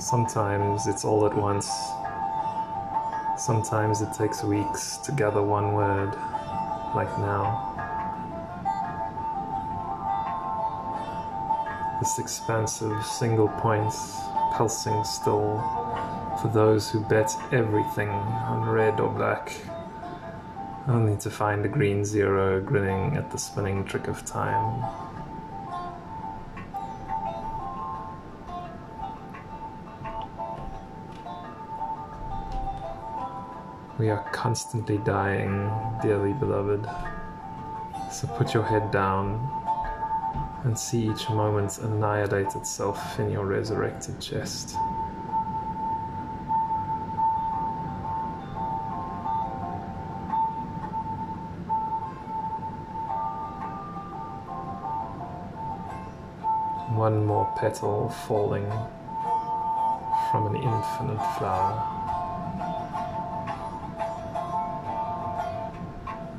Sometimes it's all at once. Sometimes it takes weeks to gather one word, like now. This expansive single point, pulsing still, for those who bet everything on red or black, only to find a green zero grinning at the spinning trick of time. We are constantly dying, dearly beloved. So put your head down and see each moment annihilate itself in your resurrected chest. One more petal falling from an infinite flower.